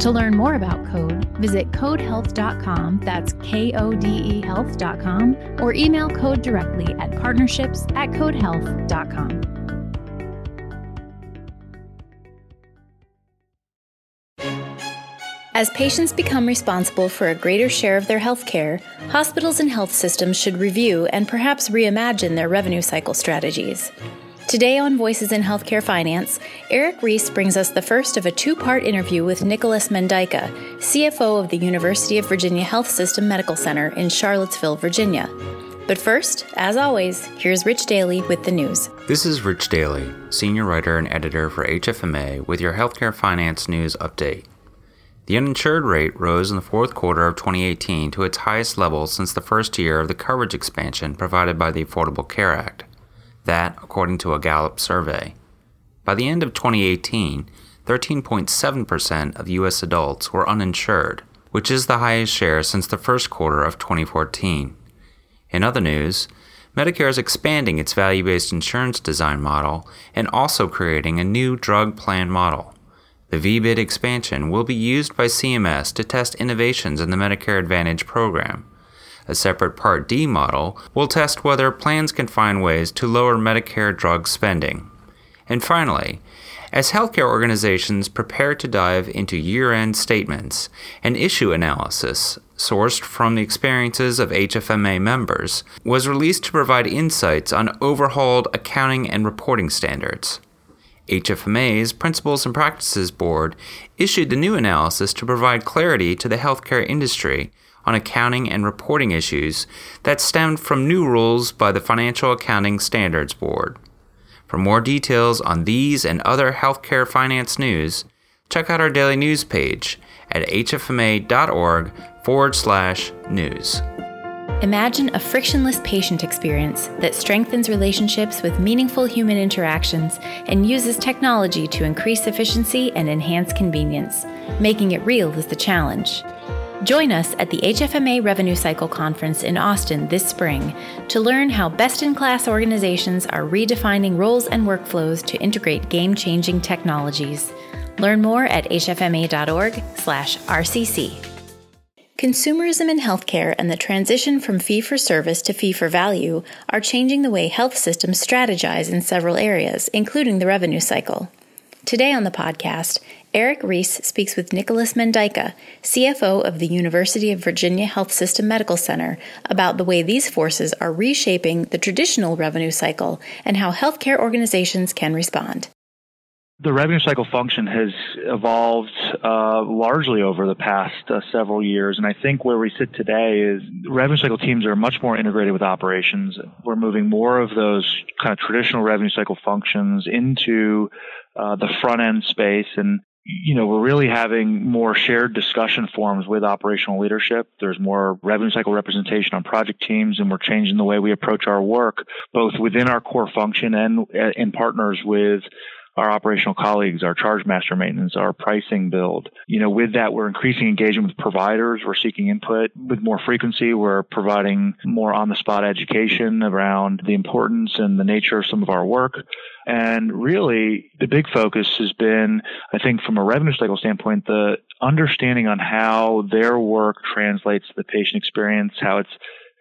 To learn more about Kode, visit kodehealth.com, that's K O D E health.com, or email Kode directly at partnerships at kodehealth.com. As patients become responsible for a greater share of their health care, hospitals and health systems should review and perhaps reimagine their revenue cycle strategies. Today on Voices in Healthcare Finance, Eric Reese brings us the first of a two part interview with Nicholas Mendyka, CFO of the University of Virginia Health System Medical Center in Charlottesville, Virginia. But first, as always, here's Rich Daly with the news. This is Rich Daly, Senior Writer and Editor for HFMA, with your Healthcare Finance News Update. The uninsured rate rose in the fourth quarter of 2018 to its highest level since the first year of the coverage expansion provided by the Affordable Care Act. That, according to a Gallup survey. By the end of 2018, 13.7% of U.S. adults were uninsured, which is the highest share since the first quarter of 2014. In other news, Medicare is expanding its value based insurance design model and also creating a new drug plan model. The VBID expansion will be used by CMS to test innovations in the Medicare Advantage program a separate Part D model will test whether plans can find ways to lower Medicare drug spending. And finally, as healthcare organizations prepare to dive into year end statements, an issue analysis, sourced from the experiences of HFMA members, was released to provide insights on overhauled accounting and reporting standards. HFMA's Principles and Practices Board issued the new analysis to provide clarity to the healthcare industry on accounting and reporting issues that stemmed from new rules by the Financial Accounting Standards Board. For more details on these and other healthcare finance news, check out our daily news page at hfma.org forward slash news. Imagine a frictionless patient experience that strengthens relationships with meaningful human interactions and uses technology to increase efficiency and enhance convenience. Making it real is the challenge. Join us at the HFMA Revenue Cycle Conference in Austin this spring to learn how best in class organizations are redefining roles and workflows to integrate game changing technologies. Learn more at hfma.org/rcc. Consumerism in healthcare and the transition from fee for service to fee for value are changing the way health systems strategize in several areas, including the revenue cycle. Today on the podcast, Eric Reese speaks with Nicholas Mendyka, CFO of the University of Virginia Health System Medical Center, about the way these forces are reshaping the traditional revenue cycle and how healthcare organizations can respond. The revenue cycle function has evolved uh, largely over the past uh, several years, and I think where we sit today is revenue cycle teams are much more integrated with operations. We're moving more of those kind of traditional revenue cycle functions into uh, the front end space, and you know, we're really having more shared discussion forums with operational leadership. There's more revenue cycle representation on project teams, and we're changing the way we approach our work, both within our core function and in partners with our operational colleagues, our charge master maintenance, our pricing build. You know, with that, we're increasing engagement with providers. We're seeking input with more frequency. We're providing more on the spot education around the importance and the nature of some of our work. And really, the big focus has been, I think, from a revenue cycle standpoint, the understanding on how their work translates to the patient experience, how it's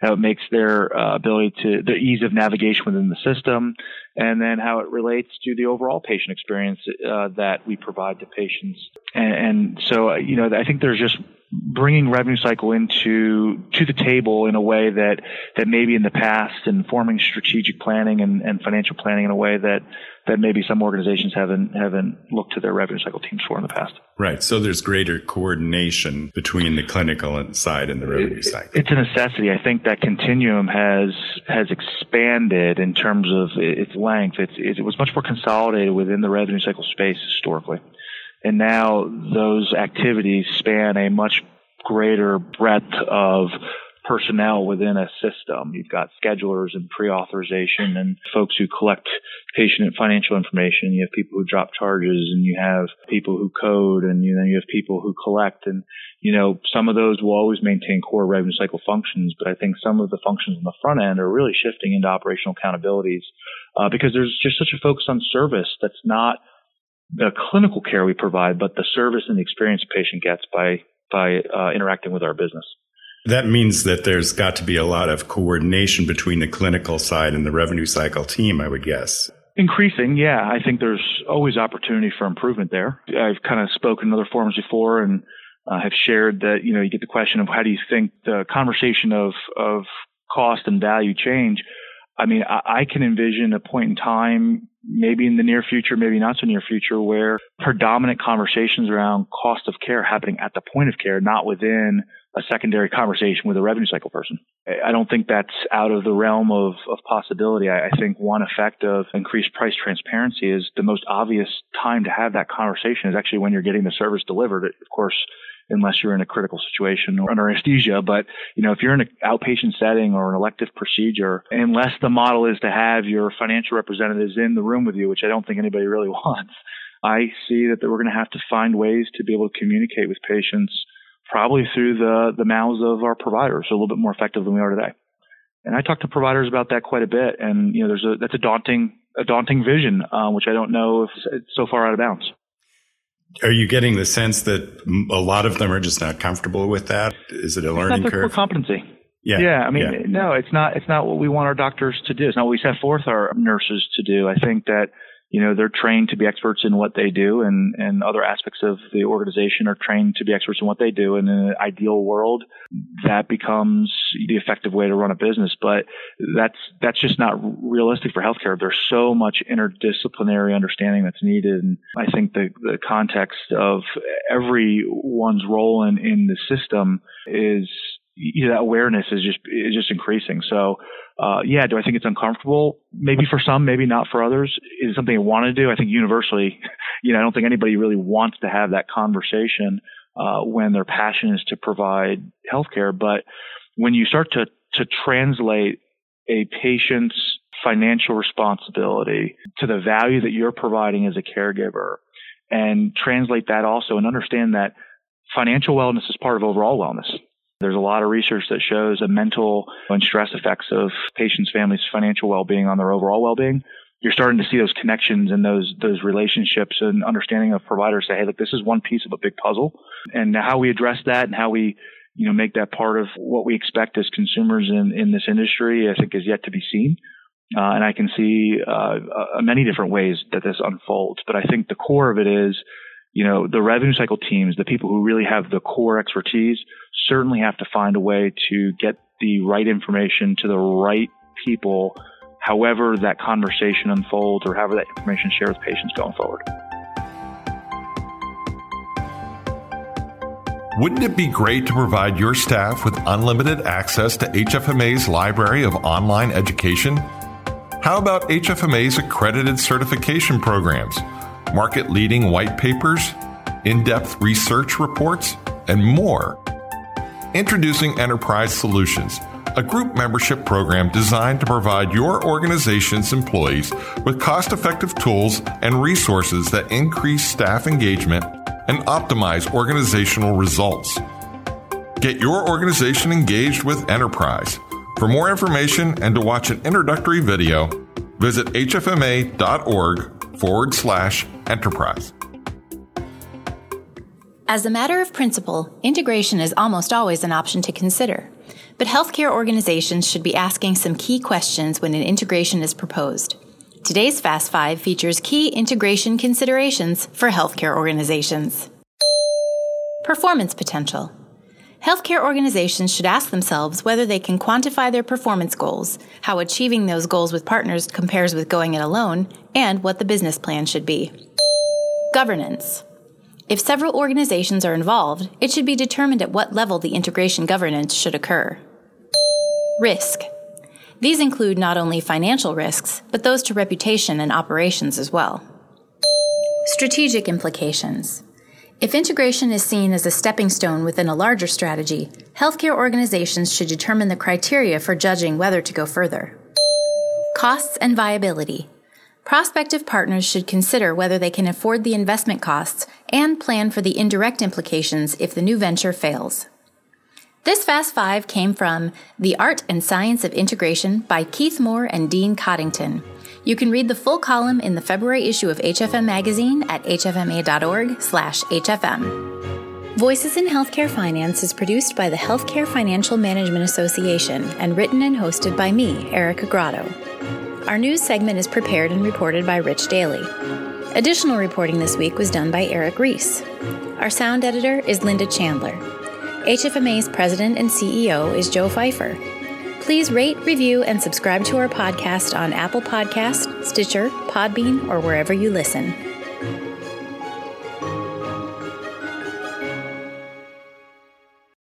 how it makes their uh, ability to the ease of navigation within the system, and then how it relates to the overall patient experience uh, that we provide to patients. And, and so, uh, you know, I think there's just bringing revenue cycle into to the table in a way that that maybe in the past and forming strategic planning and, and financial planning in a way that that maybe some organizations haven't haven't looked to their revenue cycle teams for in the past. Right. So there's greater coordination between the clinical side and the revenue cycle. It's a necessity. I think that continuum has has expanded in terms of its length. It's, it was much more consolidated within the revenue cycle space historically. And now those activities span a much greater breadth of personnel within a system. You've got schedulers and pre-authorization and folks who collect patient and financial information. You have people who drop charges and you have people who code and you, then you have people who collect and you know, some of those will always maintain core revenue cycle functions, but I think some of the functions on the front end are really shifting into operational accountabilities uh, because there's just such a focus on service that's not the clinical care we provide, but the service and the experience a patient gets by by uh, interacting with our business. That means that there's got to be a lot of coordination between the clinical side and the revenue cycle team, I would guess. Increasing, yeah. I think there's always opportunity for improvement there. I've kind of spoken in other forums before and uh, have shared that, you know, you get the question of how do you think the conversation of, of cost and value change. I mean, I, I can envision a point in time, maybe in the near future, maybe not so near future, where predominant conversations around cost of care happening at the point of care, not within a secondary conversation with a revenue cycle person. I don't think that's out of the realm of, of possibility. I, I think one effect of increased price transparency is the most obvious time to have that conversation is actually when you're getting the service delivered. Of course, unless you're in a critical situation or under anesthesia. But, you know, if you're in an outpatient setting or an elective procedure, unless the model is to have your financial representatives in the room with you, which I don't think anybody really wants, I see that we're going to have to find ways to be able to communicate with patients probably through the, the mouths of our providers a little bit more effective than we are today. And I talk to providers about that quite a bit. And, you know, there's a, that's a daunting, a daunting vision, uh, which I don't know if it's so far out of bounds. Are you getting the sense that a lot of them are just not comfortable with that? Is it a learning it's not curve? competency. Yeah. Yeah. I mean, yeah. no, it's not, it's not what we want our doctors to do. It's not what we set forth our nurses to do. I think that you know, they're trained to be experts in what they do and, and other aspects of the organization are trained to be experts in what they do. And in an ideal world, that becomes the effective way to run a business. But that's, that's just not realistic for healthcare. There's so much interdisciplinary understanding that's needed. And I think the, the context of everyone's role in, in the system is, you know, that awareness is just, is just increasing. So, uh, yeah, do I think it's uncomfortable? Maybe for some, maybe not for others. Is it something I want to do? I think universally, you know, I don't think anybody really wants to have that conversation uh, when their passion is to provide healthcare. But when you start to to translate a patient's financial responsibility to the value that you're providing as a caregiver, and translate that also, and understand that financial wellness is part of overall wellness. There's a lot of research that shows the mental and stress effects of patients' families' financial well-being on their overall well-being. You're starting to see those connections and those those relationships and understanding of providers say, hey, look, this is one piece of a big puzzle, and how we address that and how we you know make that part of what we expect as consumers in in this industry, I think is yet to be seen. Uh, and I can see uh, uh, many different ways that this unfolds. But I think the core of it is, you know, the revenue cycle teams, the people who really have the core expertise, certainly have to find a way to get the right information to the right people, however that conversation unfolds or however that information is shared with patients going forward. Wouldn't it be great to provide your staff with unlimited access to HFMA's library of online education? How about HFMA's accredited certification programs, market leading white papers, in depth research reports, and more? Introducing Enterprise Solutions, a group membership program designed to provide your organization's employees with cost effective tools and resources that increase staff engagement and optimize organizational results. Get your organization engaged with Enterprise. For more information and to watch an introductory video, visit hfma.org forward slash enterprise. As a matter of principle, integration is almost always an option to consider. But healthcare organizations should be asking some key questions when an integration is proposed. Today's Fast Five features key integration considerations for healthcare organizations. Performance potential. Healthcare organizations should ask themselves whether they can quantify their performance goals, how achieving those goals with partners compares with going it alone, and what the business plan should be. Governance. If several organizations are involved, it should be determined at what level the integration governance should occur. Risk. These include not only financial risks, but those to reputation and operations as well. Strategic implications. If integration is seen as a stepping stone within a larger strategy, Healthcare organizations should determine the criteria for judging whether to go further. Costs and viability. Prospective partners should consider whether they can afford the investment costs and plan for the indirect implications if the new venture fails. This Fast Five came from The Art and Science of Integration by Keith Moore and Dean Coddington. You can read the full column in the February issue of HFM magazine at hfma.org/hfm. Voices in Healthcare Finance is produced by the Healthcare Financial Management Association and written and hosted by me, Erica Grotto. Our news segment is prepared and reported by Rich Daly. Additional reporting this week was done by Eric Reese. Our sound editor is Linda Chandler. HFMA's president and CEO is Joe Fifer. Please rate, review, and subscribe to our podcast on Apple Podcast, Stitcher, Podbean, or wherever you listen.